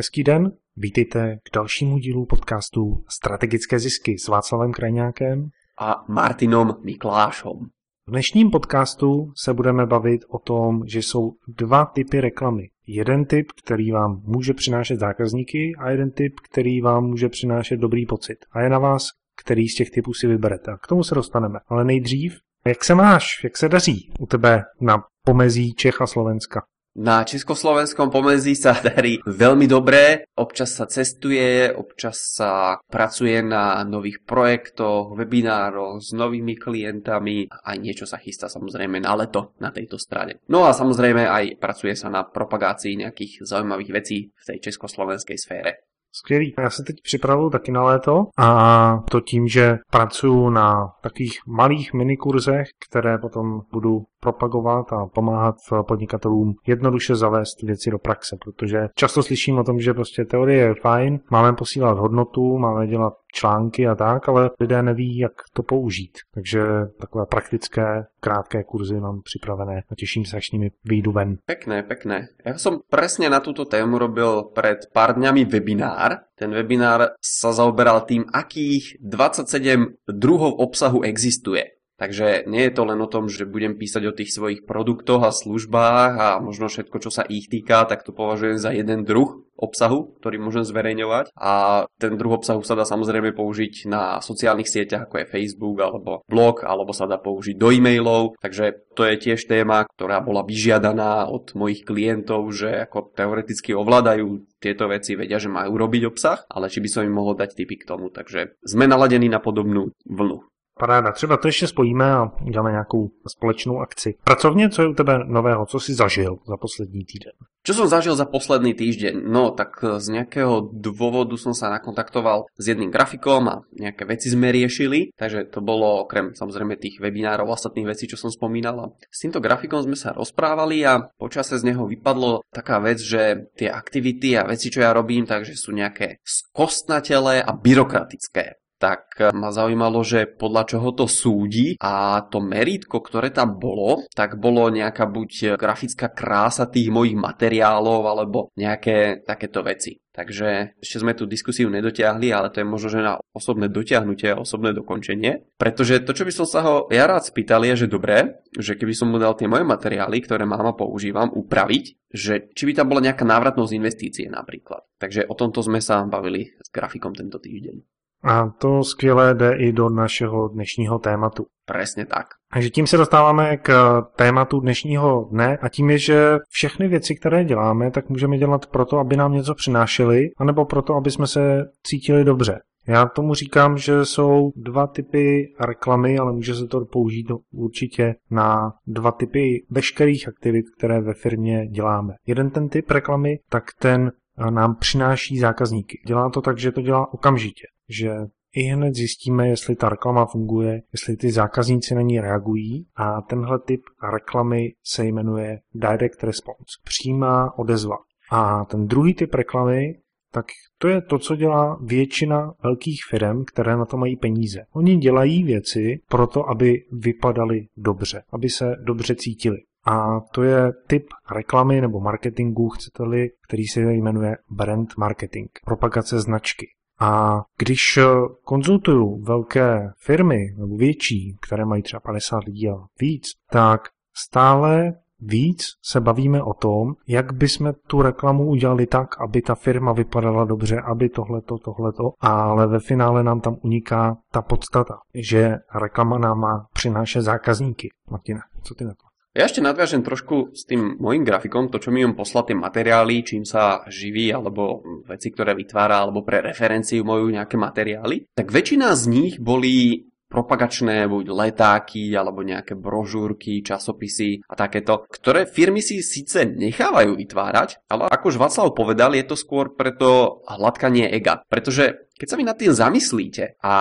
Hezký den, vítejte k dalšímu dílu podcastu Strategické zisky s Václavem Krajňákem a Martinom Miklášom. V dnešním podcastu se budeme bavit o tom, že jsou dva typy reklamy. Jeden typ, který vám může přinášet zákazníky a jeden typ, který vám může přinášet dobrý pocit. A je na vás, který z těch typů si vyberete. A k tomu se dostaneme. Ale nejdřív, jak se máš, jak se daří u tebe na pomezí Čech a Slovenska? Na československom pomezí sa darí veľmi dobre, občas sa cestuje, občas sa pracuje na nových projektoch, webinároch s novými klientami, aj niečo sa chystá samozrejme na leto na tejto strane. No a samozrejme aj pracuje sa na propagácii nejakých zaujímavých vecí v tej československej sfére. Skvělý. Já se teď připravuju taky na léto a to tím, že pracuji na takových malých minikurzech, které potom budu propagovat a pomáhat podnikatelům jednoduše zavést věci do praxe, protože často slyším o tom, že prostě teorie je fajn, máme posílat hodnotu, máme dělat články a tak, ale lidé neví, jak to použít. Takže takové praktické, krátké kurzy mám připravené a těším se, až s nimi vyjdu ven. Pekné, pekné. Ja som presne na túto tému robil pred pár dňami webinár. Ten webinár sa zaoberal tým, akých 27 druhov obsahu existuje. Takže nie je to len o tom, že budem písať o tých svojich produktoch a službách a možno všetko, čo sa ich týka, tak to považujem za jeden druh obsahu, ktorý môžem zverejňovať. A ten druh obsahu sa dá samozrejme použiť na sociálnych sieťach, ako je Facebook alebo blog, alebo sa dá použiť do e-mailov. Takže to je tiež téma, ktorá bola vyžiadaná od mojich klientov, že ako teoreticky ovládajú tieto veci, vedia, že majú robiť obsah, ale či by som im mohol dať tipy k tomu. Takže sme naladení na podobnú vlnu. Paráda, třeba to ještě spojíme a uděláme nějakou společnou akci. Pracovně, co je u tebe nového, co si zažil za poslední týden? Čo som zažil za posledný týždeň? No, tak z nejakého dôvodu som sa nakontaktoval s jedným grafikom a nejaké veci sme riešili, takže to bolo okrem samozrejme tých webinárov ostatných vecí, čo som spomínal. S týmto grafikom sme sa rozprávali a počase z neho vypadlo taká vec, že tie aktivity a veci, čo ja robím, takže sú nejaké skostnatelé a byrokratické tak ma zaujímalo, že podľa čoho to súdi a to merítko, ktoré tam bolo, tak bolo nejaká buď grafická krása tých mojich materiálov alebo nejaké takéto veci. Takže ešte sme tú diskusiu nedotiahli, ale to je možno, že na osobné dotiahnutie a osobné dokončenie. Pretože to, čo by som sa ho ja rád spýtal, je, že dobré, že keby som mu dal tie moje materiály, ktoré mám a používam, upraviť, že či by tam bola nejaká návratnosť investície napríklad. Takže o tomto sme sa bavili s grafikom tento týždeň. A to skvěle jde i do našeho dnešního tématu. Presne tak. Takže tím se dostáváme k tématu dnešního dne a tím je, že všechny věci, které děláme, tak můžeme dělat proto, aby nám něco přinášely, anebo proto, aby jsme se cítili dobře. Já tomu říkám, že jsou dva typy reklamy, ale může se to použít určitě na dva typy veškerých aktivit, které ve firmě děláme. Jeden ten typ reklamy, tak ten nám přináší zákazníky. Dělá to tak, že to dělá okamžitě že i hned zjistíme, jestli ta reklama funguje, jestli ty zákazníci na ní reagují a tenhle typ reklamy se jmenuje Direct Response, přímá odezva. A ten druhý typ reklamy, tak to je to, co dělá většina velkých firm, které na to mají peníze. Oni dělají věci proto, aby vypadaly dobře, aby se dobře cítili. A to je typ reklamy nebo marketingu, chcete-li, který se jmenuje brand marketing, propagace značky. A když eh, konzultuju velké firmy nebo větší, které mají třeba 50 lidí a víc, tak stále víc se bavíme o tom, jak bychom tu reklamu udělali tak, aby ta firma vypadala dobře, aby tohleto, tohleto, ale ve finále nám tam uniká ta podstata, že reklama nám má přinášet zákazníky. Martina, co ty na to? Ja ešte nadviažem trošku s tým môjim grafikom, to čo mi on poslal tie materiály, čím sa živí, alebo veci, ktoré vytvára, alebo pre referenciu moju nejaké materiály, tak väčšina z nich boli propagačné buď letáky alebo nejaké brožúrky, časopisy a takéto, ktoré firmy si síce nechávajú vytvárať, ale ako už Václav povedal, je to skôr preto hladkanie ega. Pretože keď sa vy nad tým zamyslíte a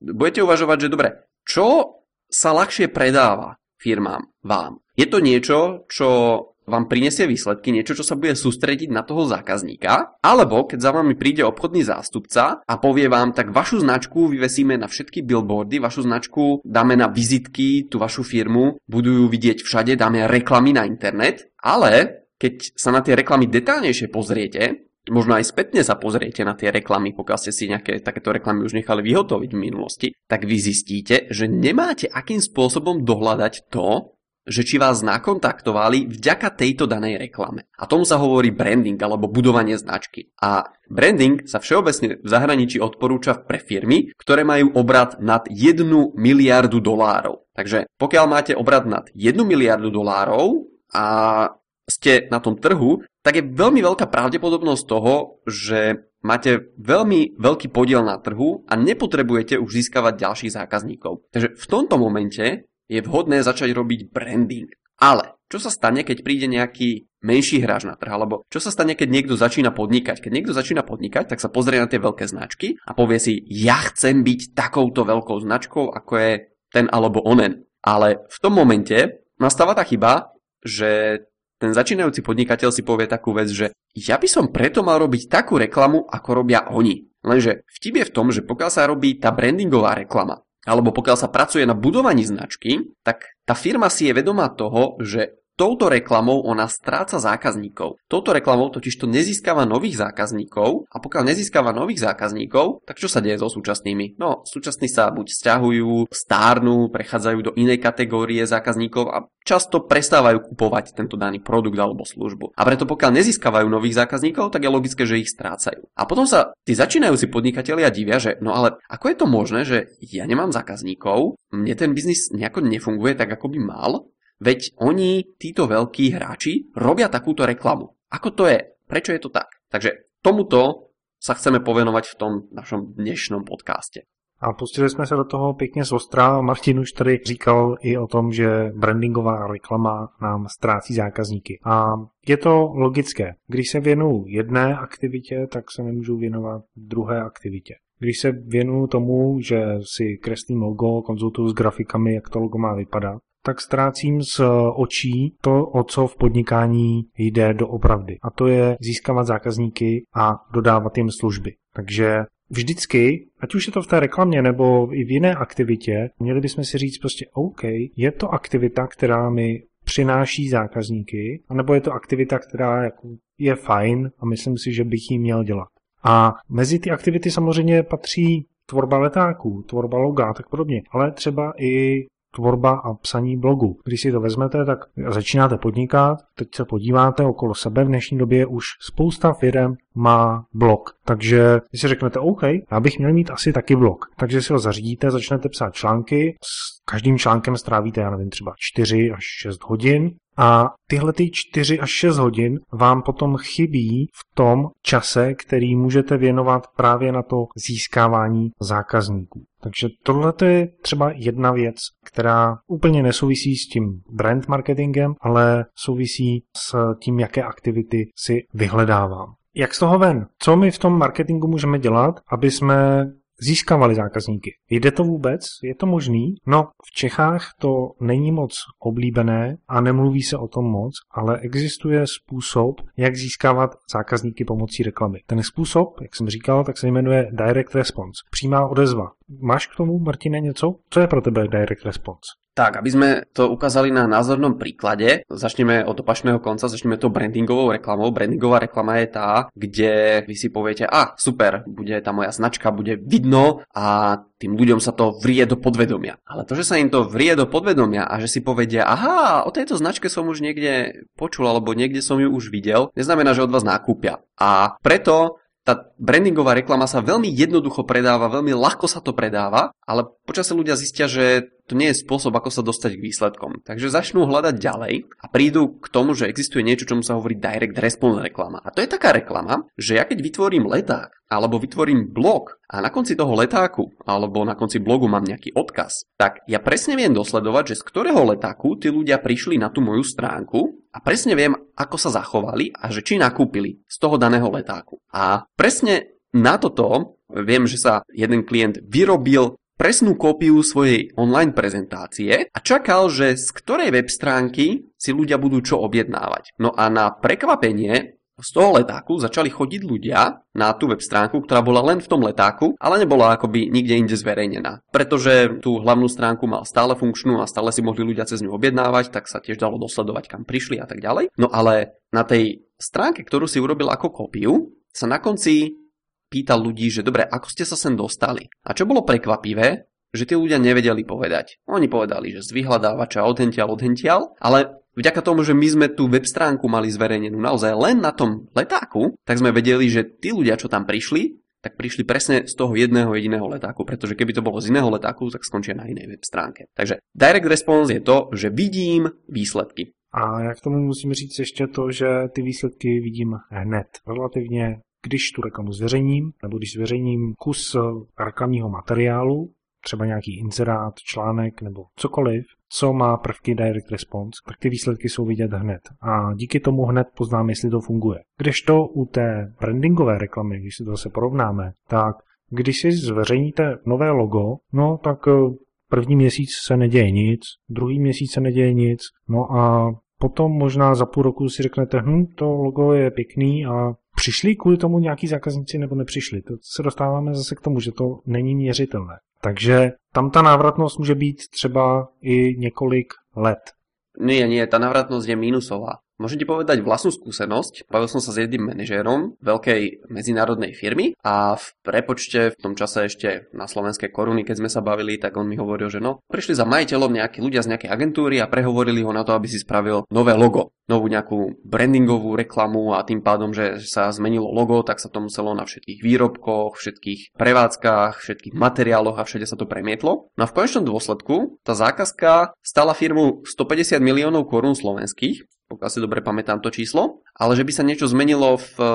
budete uvažovať, že dobre, čo sa ľahšie predáva firmám, vám? Je to niečo, čo vám prinesie výsledky, niečo, čo sa bude sústrediť na toho zákazníka, alebo keď za vami príde obchodný zástupca a povie vám, tak vašu značku vyvesíme na všetky billboardy, vašu značku dáme na vizitky, tú vašu firmu, budú ju vidieť všade, dáme reklamy na internet, ale keď sa na tie reklamy detálnejšie pozriete, možno aj spätne sa pozriete na tie reklamy, pokiaľ ste si nejaké takéto reklamy už nechali vyhotoviť v minulosti, tak vy zistíte, že nemáte akým spôsobom dohľadať to, že či vás nakontaktovali vďaka tejto danej reklame. A tomu sa hovorí branding alebo budovanie značky. A branding sa všeobecne v zahraničí odporúča pre firmy, ktoré majú obrad nad 1 miliardu dolárov. Takže pokiaľ máte obrad nad 1 miliardu dolárov a ste na tom trhu, tak je veľmi veľká pravdepodobnosť toho, že máte veľmi veľký podiel na trhu a nepotrebujete už získavať ďalších zákazníkov. Takže v tomto momente je vhodné začať robiť branding. Ale čo sa stane, keď príde nejaký menší hráč na trh, alebo čo sa stane, keď niekto začína podnikať. Keď niekto začína podnikať, tak sa pozrie na tie veľké značky a povie si, ja chcem byť takouto veľkou značkou, ako je ten alebo onen. Ale v tom momente nastáva tá chyba, že ten začínajúci podnikateľ si povie takú vec, že ja by som preto mal robiť takú reklamu, ako robia oni. Lenže vtip je v tom, že pokiaľ sa robí tá brandingová reklama, alebo pokiaľ sa pracuje na budovaní značky, tak tá firma si je vedomá toho, že touto reklamou ona stráca zákazníkov. Touto reklamou totiž to nezískava nových zákazníkov a pokiaľ nezískava nových zákazníkov, tak čo sa deje so súčasnými? No, súčasní sa buď stiahujú, stárnu, prechádzajú do inej kategórie zákazníkov a často prestávajú kupovať tento daný produkt alebo službu. A preto pokiaľ nezískavajú nových zákazníkov, tak je logické, že ich strácajú. A potom sa tí začínajúci podnikatelia divia, že no ale ako je to možné, že ja nemám zákazníkov, mne ten biznis nejako nefunguje tak, ako by mal, Veď oni, títo veľkí hráči, robia takúto reklamu. Ako to je? Prečo je to tak? Takže tomuto sa chceme povenovať v tom našom dnešnom podcaste. A pustili jsme se do toho pěkně z. Martin už tady říkal i o tom, že brandingová reklama nám ztrácí zákazníky. A je to logické. Když se věnuju jedné aktivitě, tak se nemůžu věnovat druhé aktivitě. Když se věnuju tomu, že si kreslím logo, konzultuju s grafikami, jak to logo má vypadat, tak ztrácím z očí to, o co v podnikání jde doopravdy. A to je získávat zákazníky a dodávat jim služby. Takže vždycky, ať už je to v té reklamě nebo i v jiné aktivitě, měli bychom si říct prostě OK, je to aktivita, která mi přináší zákazníky, anebo je to aktivita, která je fajn a myslím si, že bych ji měl dělat. A mezi ty aktivity samozřejmě patří tvorba letáků, tvorba loga a tak podobně, ale třeba i tvorba a psaní blogu. Když si to vezmete, tak začínáte podnikat, teď se podíváte okolo sebe, v dnešní době už spousta firm má blog. Takže když si řeknete, OK, já bych měl mít asi taky blog. Takže si ho zařídíte, začnete psát články, s každým článkem strávíte, já nevím, třeba 4 až 6 hodin, a tyhle ty 4 až 6 hodin vám potom chybí v tom čase, který můžete věnovat právě na to získávání zákazníků. Takže tohle je třeba jedna věc, která úplně nesouvisí s tím brand marketingem, ale souvisí s tím, jaké aktivity si vyhledávám. Jak z toho ven? Co my v tom marketingu můžeme dělat, aby jsme získávali zákazníky. Jde to vůbec? Je to možný? No, v Čechách to není moc oblíbené a nemluví se o tom moc, ale existuje způsob, jak získávat zákazníky pomocí reklamy. Ten způsob, jak jsem říkal, tak se jmenuje Direct Response, přímá odezva. Máš k tomu, Martine, něco? Co je pro tebe Direct Response? Tak, aby sme to ukázali na názornom príklade, začneme od opačného konca, začneme to brandingovou reklamou. Brandingová reklama je tá, kde vy si poviete, a super, bude tá moja značka, bude vidno a tým ľuďom sa to vrie do podvedomia. Ale to, že sa im to vrie do podvedomia a že si povedia, aha, o tejto značke som už niekde počul alebo niekde som ju už videl, neznamená, že od vás nákúpia. A preto tá brandingová reklama sa veľmi jednoducho predáva, veľmi ľahko sa to predáva, ale počasie ľudia zistia, že to nie je spôsob, ako sa dostať k výsledkom. Takže začnú hľadať ďalej a prídu k tomu, že existuje niečo, čomu sa hovorí direct response reklama. A to je taká reklama, že ja keď vytvorím leták alebo vytvorím blog a na konci toho letáku alebo na konci blogu mám nejaký odkaz, tak ja presne viem dosledovať, že z ktorého letáku tí ľudia prišli na tú moju stránku a presne viem, ako sa zachovali a že či nakúpili z toho daného letáku. A presne na toto viem, že sa jeden klient vyrobil presnú kópiu svojej online prezentácie a čakal, že z ktorej web stránky si ľudia budú čo objednávať. No a na prekvapenie z toho letáku začali chodiť ľudia na tú web stránku, ktorá bola len v tom letáku, ale nebola akoby nikde inde zverejnená. Pretože tú hlavnú stránku mal stále funkčnú a stále si mohli ľudia cez ňu objednávať, tak sa tiež dalo dosledovať, kam prišli a tak ďalej. No ale na tej stránke, ktorú si urobil ako kópiu, sa na konci pýtal ľudí, že dobre, ako ste sa sem dostali? A čo bolo prekvapivé, že tí ľudia nevedeli povedať. Oni povedali, že z vyhľadávača odhentiaľ, odhentiaľ, ale vďaka tomu, že my sme tú web stránku mali zverejnenú naozaj len na tom letáku, tak sme vedeli, že tí ľudia, čo tam prišli, tak prišli presne z toho jedného jediného letáku, pretože keby to bolo z iného letáku, tak skončia na inej web stránke. Takže direct response je to, že vidím výsledky. A já k tomu musím říct ještě to, že ty výsledky vidím hned. Relativně, když tu reklamu zveřejním, nebo když zveřejním kus reklamního materiálu, třeba nějaký inzerát, článek nebo cokoliv, co má prvky direct response, tak ty výsledky jsou vidět hned. A díky tomu hned poznám, jestli to funguje. Kdežto u té brandingové reklamy, když si to zase porovnáme, tak když si zveřejníte nové logo, no tak eh, první měsíc se neděje nic, druhý měsíc se neděje nic, no a potom možná za půl roku si řeknete, hm, to logo je pěkný a přišli kvůli tomu nějaký zákazníci nebo nepřišli. To se dostáváme zase k tomu, že to není měřitelné. Takže tam ta návratnost může být třeba i několik let. Nie, nie, tá návratnosť je mínusová. Môžem ti povedať vlastnú skúsenosť. Bavil som sa s jedným manažérom veľkej medzinárodnej firmy a v prepočte v tom čase ešte na slovenské koruny, keď sme sa bavili, tak on mi hovoril, že no, prišli za majiteľom nejakí ľudia z nejakej agentúry a prehovorili ho na to, aby si spravil nové logo, novú nejakú brandingovú reklamu a tým pádom, že sa zmenilo logo, tak sa to muselo na všetkých výrobkoch, všetkých prevádzkach, všetkých materiáloch a všade sa to premietlo. No a v konečnom dôsledku tá zákazka stala firmu 150 miliónov korún slovenských pokiaľ si dobre pamätám to číslo, ale že by sa niečo zmenilo v eh,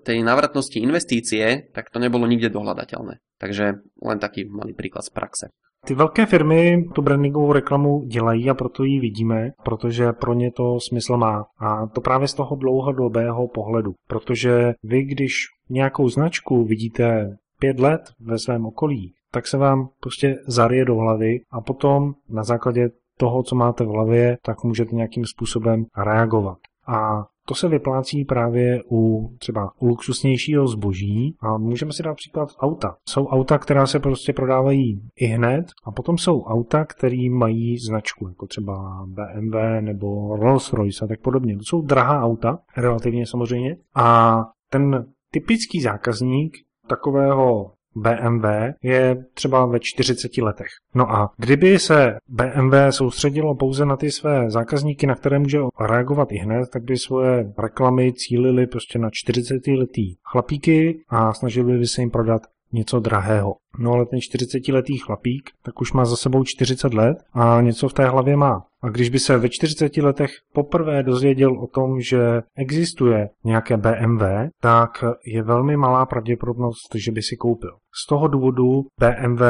tej návratnosti investície, tak to nebolo nikde dohľadateľné. Takže len taký malý príklad z praxe. Ty velké firmy tu brandingovou reklamu dělají a proto ji vidíme, protože pro ně to smysl má. A to právě z toho dlouhodobého pohledu. Protože vy, když nějakou značku vidíte pět let ve svém okolí, tak se vám prostě zarije do hlavy a potom na základě toho, co máte v hlavě, tak můžete nějakým způsobem reagovat. A to se vyplácí právě u třeba u luxusnějšího zboží a můžeme si dát příklad auta. Jsou auta, která se prostě prodávají i hned a potom jsou auta, které mají značku, jako třeba BMW nebo Rolls-Royce a tak podobně. To jsou drahá auta, relativně samozřejmě. A ten typický zákazník takového BMW je třeba ve 40 letech. No a kdyby se BMW soustředilo pouze na ty své zákazníky, na které může reagovat i hned, tak by svoje reklamy cílili prostě na 40 letý chlapíky a snažili by se jim prodat něco drahého. No ale ten 40-letý chlapík, tak už má za sebou 40 let a něco v té hlavě má. A když by se ve 40 letech poprvé dozvěděl o tom, že existuje nějaké BMW, tak je velmi malá pravděpodobnost, že by si koupil. Z toho důvodu BMW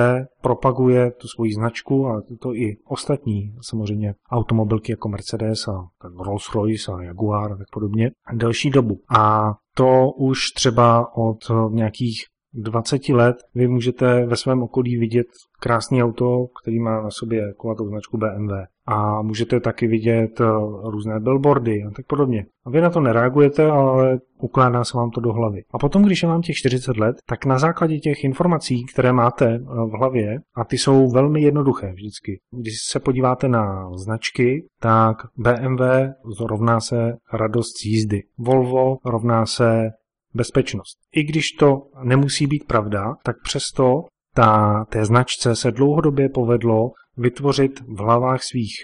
propaguje tu svoji značku a to i ostatní samozřejmě automobilky jako Mercedes a Rolls-Royce a Jaguar a tak podobně delší dobu. A to už třeba od nějakých 20 let vy můžete ve svém okolí vidět krásný auto, který má na sobě kulatou značku BMW. A můžete taky vidět eh, různé billboardy a tak podobně. A vy na to nereagujete, ale ukládá se vám to do hlavy. A potom, když je vám těch 40 let, tak na základě těch informací, které máte eh, v hlavě, a ty jsou velmi jednoduché vždycky. Když se podíváte na značky, tak BMW rovná se radost jízdy. Volvo rovná se bezpečnost. I když to nemusí být pravda, tak přesto ta, té značce se dlouhodobě povedlo vytvořit v hlavách svých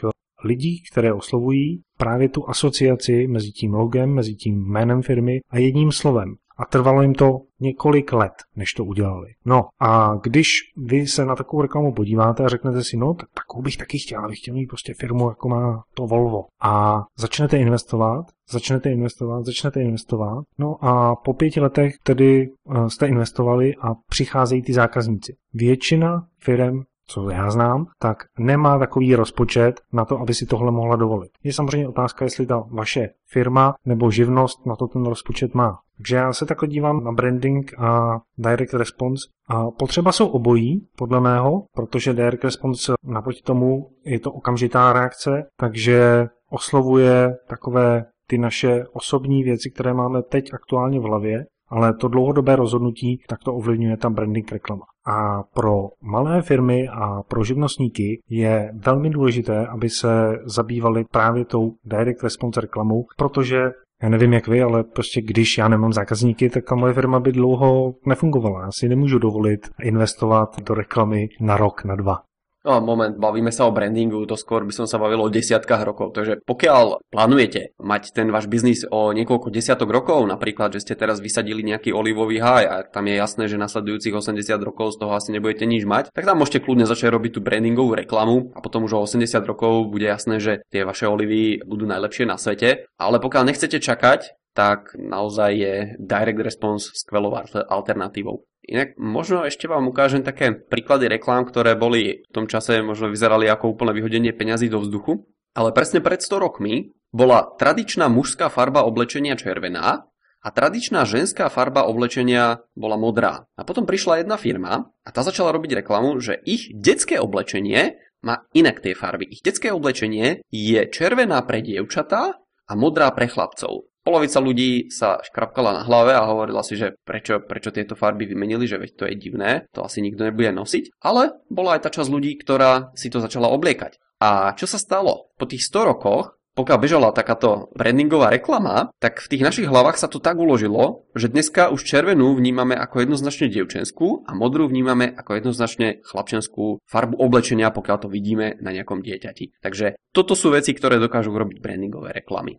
lidí, které oslovují, právě tu asociaci mezi tím logem, mezi tím jménem firmy a jedním slovem a trvalo jim to několik let, než to udělali. No a když vy se na takovou reklamu podíváte a řeknete si, no tak takovou bych taky chtěl, bych chtěl mít prostě firmu, jako má to Volvo. A začnete investovat, začnete investovat, začnete investovat, no a po pěti letech tedy eh, jste investovali a přicházejí ty zákazníci. Většina firm co já znám, tak nemá takový rozpočet na to, aby si tohle mohla dovolit. Je samozřejmě otázka, jestli ta vaše firma nebo živnost na to ten rozpočet má. Takže já se takhle dívám na branding a direct response. A potřeba jsou obojí, podle mého, protože direct response naproti tomu je to okamžitá reakce, takže oslovuje takové ty naše osobní věci, které máme teď aktuálně v hlavě ale to dlouhodobé rozhodnutí tak to ovlivňuje tam branding reklama. A pro malé firmy a pro živnostníky je velmi důležité, aby se zabývali právě tou direct response reklamou, protože Já nevím jak vy, ale prostě když já nemám zákazníky, tak ta moje firma by dlouho nefungovala. Já si nemůžu dovolit investovat do reklamy na rok, na dva. No, moment, bavíme sa o brandingu, to skôr by som sa bavil o desiatkách rokov. Takže pokiaľ plánujete mať ten váš biznis o niekoľko desiatok rokov, napríklad, že ste teraz vysadili nejaký olivový háj a tam je jasné, že nasledujúcich 80 rokov z toho asi nebudete nič mať, tak tam môžete kľudne začať robiť tú brandingovú reklamu a potom už o 80 rokov bude jasné, že tie vaše olivy budú najlepšie na svete. Ale pokiaľ nechcete čakať, tak naozaj je direct response skvelou alternatívou. Inak možno ešte vám ukážem také príklady reklám, ktoré boli v tom čase možno vyzerali ako úplne vyhodenie peňazí do vzduchu. Ale presne pred 100 rokmi bola tradičná mužská farba oblečenia červená a tradičná ženská farba oblečenia bola modrá. A potom prišla jedna firma a tá začala robiť reklamu, že ich detské oblečenie má inak tie farby. Ich detské oblečenie je červená pre dievčatá a modrá pre chlapcov. Polovica ľudí sa škrapkala na hlave a hovorila si, že prečo, prečo tieto farby vymenili, že veď to je divné, to asi nikto nebude nosiť. Ale bola aj tá časť ľudí, ktorá si to začala obliekať. A čo sa stalo? Po tých 100 rokoch pokiaľ bežala takáto brandingová reklama, tak v tých našich hlavách sa to tak uložilo, že dneska už červenú vnímame ako jednoznačne dievčenskú a modrú vnímame ako jednoznačne chlapčenskú farbu oblečenia, pokiaľ to vidíme na nejakom dieťati. Takže toto sú veci, ktoré dokážu robiť brandingové reklamy.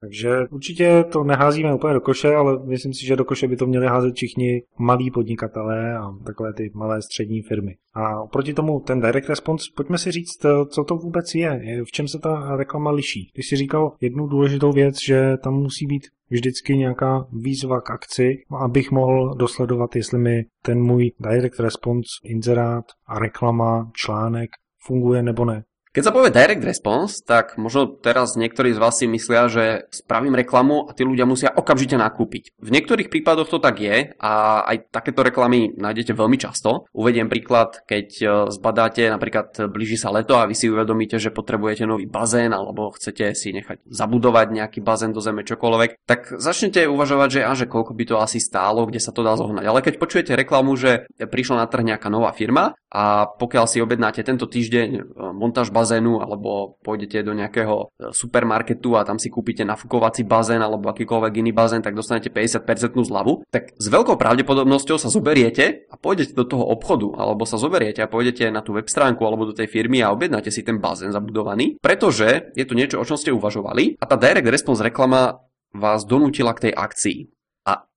Takže určitě to neházíme úplně do koše, ale myslím si, že do koše by to měli házet všichni malí podnikatelé a takové ty malé střední firmy. A oproti tomu ten direct response, pojďme si říct, co to vůbec je, v čem se ta reklama liší. Ty jsi říkal jednu důležitou věc, že tam musí být vždycky nějaká výzva k akci, abych mohl dosledovat, jestli mi ten můj direct response, inzerát a reklama, článek funguje nebo ne. Keď sa povie direct response, tak možno teraz niektorí z vás si myslia, že spravím reklamu a tí ľudia musia okamžite nakúpiť. V niektorých prípadoch to tak je a aj takéto reklamy nájdete veľmi často. Uvediem príklad, keď e, zbadáte napríklad blíži sa leto a vy si uvedomíte, že potrebujete nový bazén alebo chcete si nechať zabudovať nejaký bazén do zeme čokoľvek, tak začnete uvažovať, že, a, že koľko by to asi stálo, kde sa to dá zohnať. Ale keď počujete reklamu, že prišla na trh nejaká nová firma a pokiaľ si objednáte tento týždeň e, montáž bazénu, bazénu alebo pôjdete do nejakého e, supermarketu a tam si kúpite nafukovací bazén alebo akýkoľvek iný bazén, tak dostanete 50% zľavu, tak s veľkou pravdepodobnosťou sa zoberiete a pôjdete do toho obchodu alebo sa zoberiete a pôjdete na tú web stránku alebo do tej firmy a objednáte si ten bazén zabudovaný, pretože je to niečo, o čom ste uvažovali a tá direct response reklama vás donútila k tej akcii.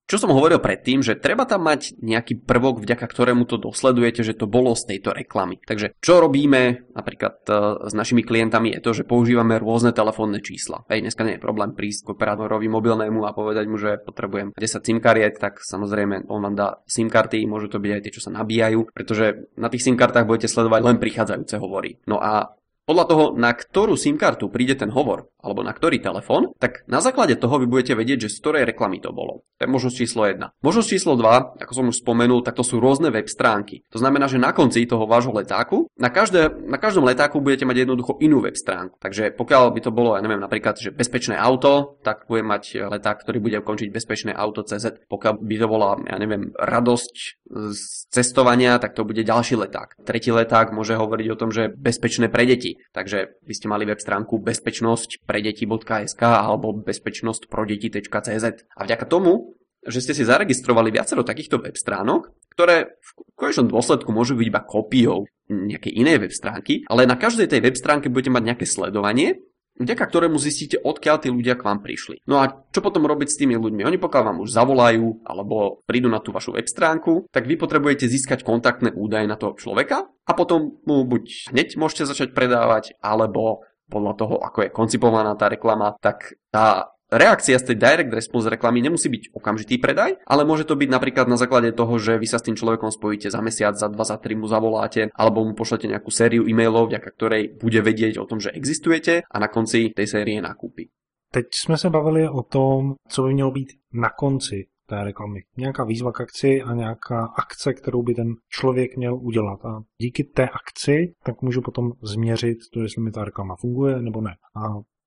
Čo som hovoril predtým, že treba tam mať nejaký prvok, vďaka ktorému to dosledujete, že to bolo z tejto reklamy. Takže čo robíme napríklad e, s našimi klientami je to, že používame rôzne telefónne čísla. Hej, dneska nie je problém prísť k operátorovi mobilnému a povedať mu, že potrebujem 10 SIM kariet, tak samozrejme on vám dá SIM karty, môžu to byť aj tie, čo sa nabíjajú, pretože na tých SIM kartách budete sledovať len prichádzajúce hovory. No a podľa toho, na ktorú SIM kartu príde ten hovor, alebo na ktorý telefón, tak na základe toho vy budete vedieť, že z ktorej reklamy to bolo. To je možnosť číslo 1. Možnosť číslo 2, ako som už spomenul, tak to sú rôzne web stránky. To znamená, že na konci toho vášho letáku, na, každé, na každom letáku budete mať jednoducho inú web stránku. Takže pokiaľ by to bolo, ja neviem, napríklad, že bezpečné auto, tak bude mať leták, ktorý bude končiť bezpečné auto CZ. Pokiaľ by to bola, ja neviem, radosť z cestovania, tak to bude ďalší leták. Tretí leták môže hovoriť o tom, že bezpečné pre deti. Takže vy ste mali web stránku bezpečnosť pre alebo bezpečnosť. A vďaka tomu, že ste si zaregistrovali viacero takýchto web stránok, ktoré v konečnom dôsledku môžu byť iba kópiou nejakej inej web stránky, ale na každej tej web stránke budete mať nejaké sledovanie vďaka ktorému zistíte, odkiaľ tí ľudia k vám prišli. No a čo potom robiť s tými ľuďmi? Oni pokiaľ vám už zavolajú alebo prídu na tú vašu web stránku, tak vy potrebujete získať kontaktné údaje na toho človeka a potom mu buď hneď môžete začať predávať, alebo podľa toho, ako je koncipovaná tá reklama, tak tá reakcia z tej direct response reklamy nemusí byť okamžitý predaj, ale môže to byť napríklad na základe toho, že vy sa s tým človekom spojíte za mesiac, za dva, za tri mu zavoláte, alebo mu pošlete nejakú sériu e-mailov, vďaka ktorej bude vedieť o tom, že existujete a na konci tej série nakúpi. Teď jsme se bavili o tom, co by mělo být na konci té reklamy. Nějaká výzva k akci a nějaká akce, kterou by ten člověk měl udělat. A díky té akci tak můžu potom změřit to, jestli mi ta reklama funguje nebo ne. A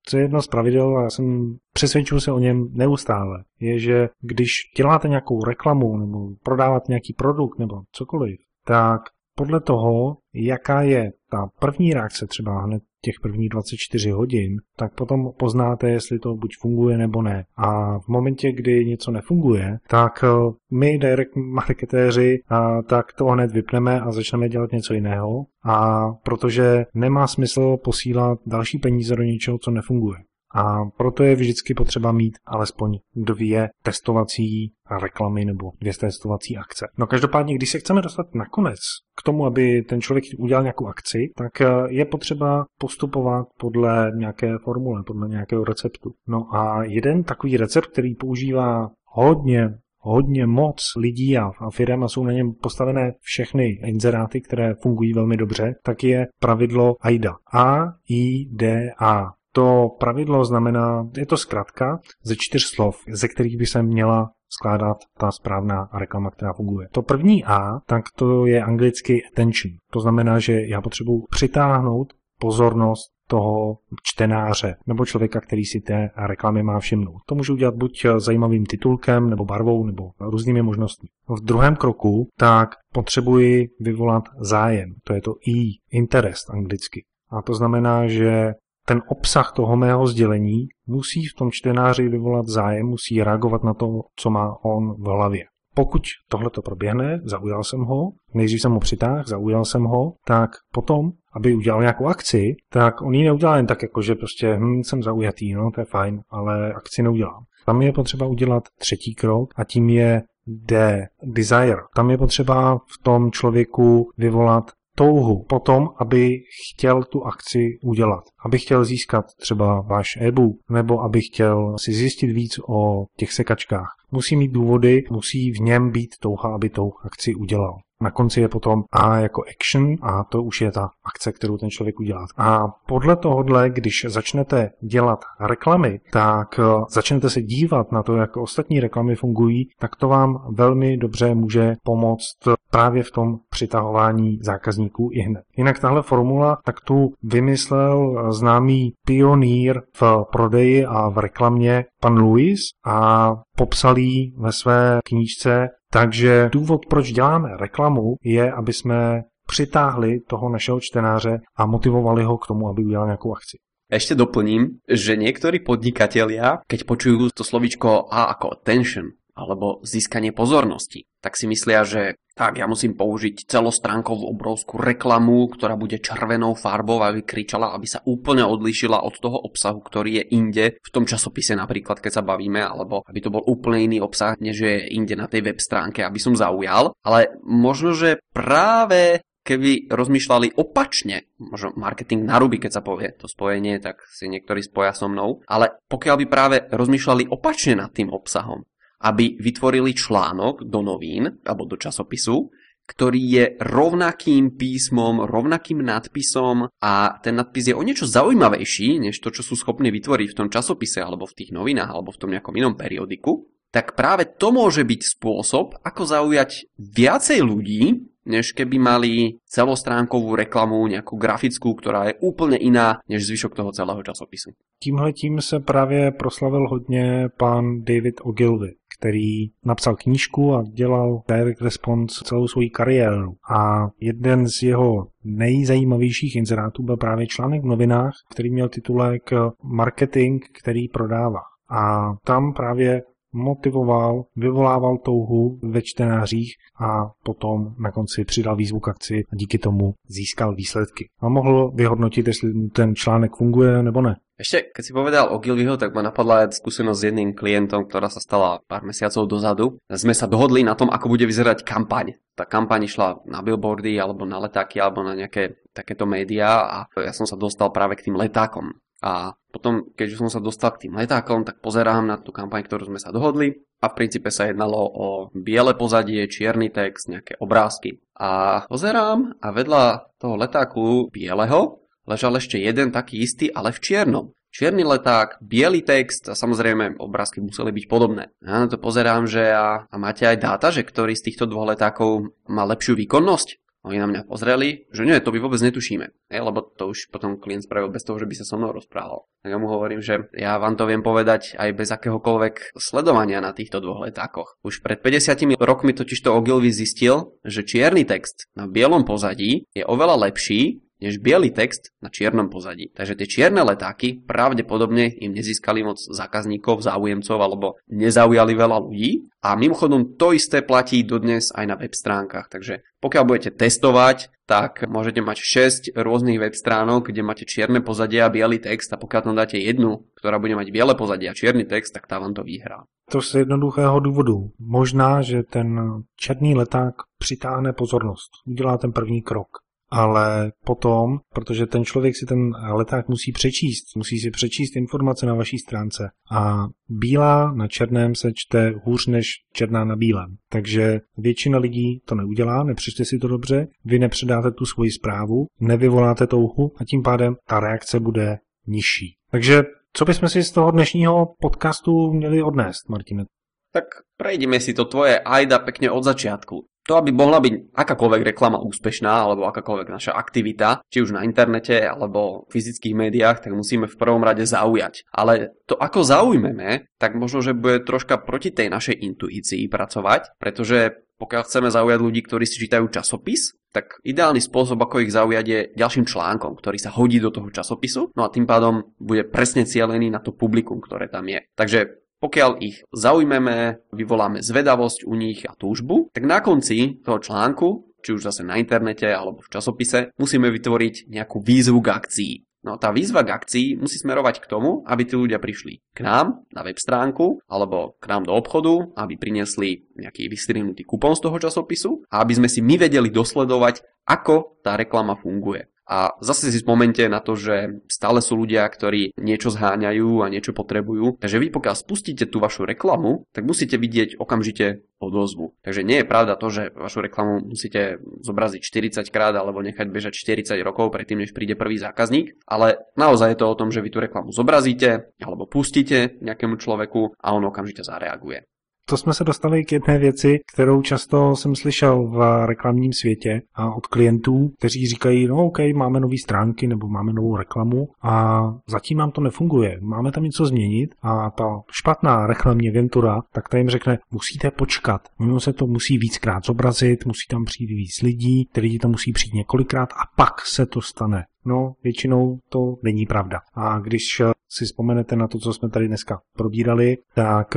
co je jedno z pravidel, a já jsem přesvědčuji se o něm neustále, je, že když děláte nějakou reklamu nebo prodáváte nějaký produkt nebo cokoliv, tak podle toho, jaká je ta první reakce třeba hned těch prvních 24 hodin, tak potom poznáte, jestli to buď funguje nebo ne. A v momentě, kdy něco nefunguje, tak eh, my direct marketéři tak to hned vypneme a začneme dělat něco jiného. A protože nemá smysl posílat další peníze do něčeho, co nefunguje. A proto je vždycky potřeba mít alespoň dvě testovací reklamy nebo dvě testovací akce. No každopádně, když se chceme dostat nakonec k tomu, aby ten člověk udělal nějakou akci, tak eh, je potřeba postupovat podle nějaké formule, podle nějakého receptu. No a jeden takový recept, který používá hodně hodně moc lidí a, a firm a jsou na něm postavené všechny inzeráty, které fungují velmi dobře, tak je pravidlo AIDA. A, I, D, A. To pravidlo znamená, je to zkrátka ze čtyř slov, ze kterých by se měla skládat ta správná reklama, která funguje. To první A, tak to je anglicky attention. To znamená, že já potřebuji přitáhnout pozornost toho čtenáře nebo člověka, který si té reklamy má všimnout. To můžu udělat buď zajímavým titulkem, nebo barvou, nebo různými možnostmi. V druhém kroku tak potřebuji vyvolat zájem. To je to I, interest anglicky. A to znamená, že ten obsah toho mého sdělení musí v tom čtenáři vyvolat zájem, musí reagovat na to, co má on v hlavě. Pokud tohle to proběhne, zaujal jsem ho, nejdřív jsem ho přitáhl, zaujal jsem ho, tak potom, aby udělal nějakou akci, tak on ji neudělá jen tak, jako že prostě hm, jsem zaujatý, no to je fajn, ale akci neudělám. Tam je potřeba udělat třetí krok a tím je de desire. Tam je potřeba v tom člověku vyvolat touhu potom, aby chtěl tu akci udělat. Aby chtěl získat třeba váš e-book, nebo aby chtěl si zjistit víc o těch sekačkách. Musí mít důvody, musí v něm být touha, aby tou akci udělal. Na konci je potom A jako action a to už je ta akce, kterou ten člověk udělá. A podle tohohle, když začnete dělat reklamy, tak eh, začnete se dívat na to, jak ostatní reklamy fungují, tak to vám velmi dobře může pomoct právě v tom přitahování zákazníků i hned. Jinak tahle formula tak tu vymyslel známý pionýr v prodeji a v reklamě pan Louis a popsal ji ve své knížce takže důvod, proč děláme reklamu, je, aby jsme přitáhli toho našeho čtenáře a motivovali ho k tomu, aby udělal nějakou akci. Ešte doplním, že niektorí podnikatelia, keď počujú to slovíčko A ako attention, alebo získanie pozornosti, tak si myslia, že tak ja musím použiť celostránkovú obrovskú reklamu, ktorá bude červenou farbou, aby kričala, aby sa úplne odlišila od toho obsahu, ktorý je inde v tom časopise napríklad, keď sa bavíme, alebo aby to bol úplne iný obsah, než je inde na tej web stránke, aby som zaujal. Ale možno, že práve keby rozmýšľali opačne, možno marketing na ruby, keď sa povie to spojenie, tak si niektorí spoja so mnou, ale pokiaľ by práve rozmýšľali opačne nad tým obsahom, aby vytvorili článok do novín alebo do časopisu, ktorý je rovnakým písmom, rovnakým nadpisom a ten nadpis je o niečo zaujímavejší, než to, čo sú schopní vytvoriť v tom časopise alebo v tých novinách alebo v tom nejakom inom periodiku, tak práve to môže byť spôsob, ako zaujať viacej ľudí, než keby mali celostránkovú reklamu, nejakú grafickú, ktorá je úplne iná než zvyšok toho celého časopisu. Tímhle tím se právě proslavil hodně pán David Ogilvy který napsal knížku a dělal direct response celou svou kariéru. A jeden z jeho nejzajímavějších inzerátů byl právě článek v novinách, který měl titulek Marketing, který prodává. A tam právě motivoval, vyvolával touhu ve čtenářích a potom na konci přidal výzvu k akci a díky tomu získal výsledky. A mohl vyhodnotit, jestli ten článek funguje nebo ne. Ešte, keď si povedal o Gilvyho, tak ma napadla aj skúsenosť s jedným klientom, ktorá sa stala pár mesiacov dozadu. Sme sa dohodli na tom, ako bude vyzerať kampaň. Tá kampaň išla na billboardy, alebo na letáky, alebo na nejaké takéto médiá a ja som sa dostal práve k tým letákom. A potom, keď som sa dostal k tým letákom, tak pozerám na tú kampaň, ktorú sme sa dohodli a v princípe sa jednalo o biele pozadie, čierny text, nejaké obrázky. A pozerám a vedľa toho letáku bieleho ležal ešte jeden taký istý, ale v čiernom. Čierny leták, biely text a samozrejme obrázky museli byť podobné. Ja na to pozerám, že a, a máte aj dáta, že ktorý z týchto dvoch letákov má lepšiu výkonnosť? Oni na mňa pozreli, že nie, to by vôbec netušíme, je, lebo to už potom klient spravil bez toho, že by sa so mnou rozprával. Tak ja mu hovorím, že ja vám to viem povedať aj bez akéhokoľvek sledovania na týchto dvoch letákoch. Už pred 50 rokmi totiž to Ogilvy zistil, že čierny text na bielom pozadí je oveľa lepší než biely text na čiernom pozadí. Takže tie čierne letáky pravdepodobne im nezískali moc zákazníkov, záujemcov alebo nezaujali veľa ľudí. A mimochodom to isté platí dodnes aj na web stránkach. Takže pokiaľ budete testovať, tak môžete mať 6 rôznych web stránok, kde máte čierne pozadie a biely text a pokiaľ tam dáte jednu, ktorá bude mať biele pozadie a čierny text, tak tá vám to vyhrá. To z jednoduchého důvodu. Možná, že ten černý leták přitáhne pozornost, udělá ten první krok. Ale potom, protože ten člověk si ten leták musí přečíst, musí si přečíst informace na vaší stránce a bílá na černém se čte hůř než černá na bílém. Takže většina lidí to neudělá, nepřečte si to dobře, vy nepředáte tu svoji zprávu, nevyvoláte touhu a tím pádem ta reakce bude nižší. Takže co bychom si z toho dnešního podcastu měli odnést, Martine? Tak prejdeme si to tvoje ajda pekne od začiatku. To, aby mohla byť akákoľvek reklama úspešná, alebo akákoľvek naša aktivita, či už na internete, alebo v fyzických médiách, tak musíme v prvom rade zaujať. Ale to, ako zaujmeme, tak možno, že bude troška proti tej našej intuícii pracovať, pretože pokiaľ chceme zaujať ľudí, ktorí si čítajú časopis, tak ideálny spôsob, ako ich zaujať, je ďalším článkom, ktorý sa hodí do toho časopisu, no a tým pádom bude presne cielený na to publikum, ktoré tam je. Takže pokiaľ ich zaujmeme, vyvoláme zvedavosť u nich a túžbu, tak na konci toho článku, či už zase na internete alebo v časopise, musíme vytvoriť nejakú výzvu k akcii. No tá výzva k akcii musí smerovať k tomu, aby tí ľudia prišli k nám na web stránku alebo k nám do obchodu, aby priniesli nejaký vystrihnutý kupón z toho časopisu a aby sme si my vedeli dosledovať, ako tá reklama funguje. A zase si spomente na to, že stále sú ľudia, ktorí niečo zháňajú a niečo potrebujú. Takže vy pokiaľ spustíte tú vašu reklamu, tak musíte vidieť okamžite odozvu. Takže nie je pravda to, že vašu reklamu musíte zobraziť 40 krát alebo nechať bežať 40 rokov predtým, než príde prvý zákazník, ale naozaj je to o tom, že vy tú reklamu zobrazíte alebo pustíte nejakému človeku a on okamžite zareaguje. To jsme se dostali k jedné věci, kterou často jsem slyšel v reklamním světě a od klientů, kteří říkají, no OK, máme nové stránky nebo máme novou reklamu a zatím nám to nefunguje. Máme tam něco změnit a ta špatná reklamní agentura, tak ta jim řekne, musíte počkat. Ono se to musí víckrát zobrazit, musí tam přijít víc lidí, ty lidi tam musí přijít několikrát a pak se to stane. No, většinou to není pravda. A když si vzpomenete na to, co jsme tady dneska probírali, tak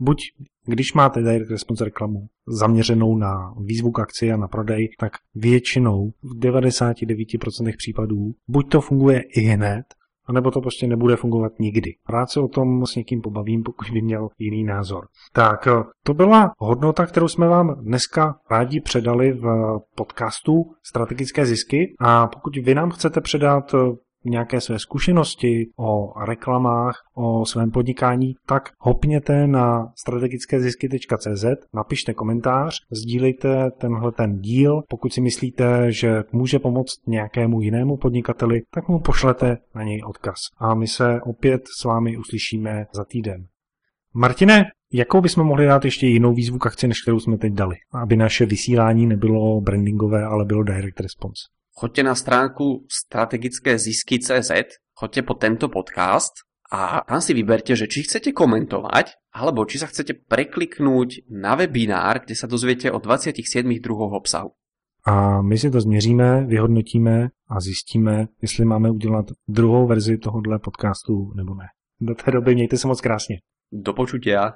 buď když máte direct response reklamu zaměřenou na výzvu k akci a na prodej, tak většinou v 99% případů buď to funguje i hned, anebo to prostě nebude fungovat nikdy. Rád se o tom s někým pobavím, pokud by měl jiný názor. Tak to byla hodnota, kterou jsme vám dneska rádi předali v podcastu Strategické zisky a pokud vy nám chcete předat nějaké své zkušenosti o reklamách, o svém podnikání, tak hopněte na strategickézisky.cz, napište komentář, sdílejte tenhle ten díl. Pokud si myslíte, že může pomoct nějakému jinému podnikateli, tak mu pošlete na něj odkaz. A my se opět s vámi uslyšíme za týden. Martine, jakou bychom mohli dát ještě jinou výzvu k akci, než kterou jsme teď dali? Aby naše vysílání nebylo brandingové, ale bylo direct response. Choďte na stránku strategické zisky.cz, choďte po tento podcast a tam si vyberte, že či chcete komentovať, alebo či sa chcete prekliknúť na webinár, kde sa dozviete o 27 druhoch obsahu. A my si to změříme, vyhodnotíme a zjistíme, jestli máme udělat druhou verzi tohohle podcastu nebo ne. Do té doby mějte se moc krásně. Do počutia.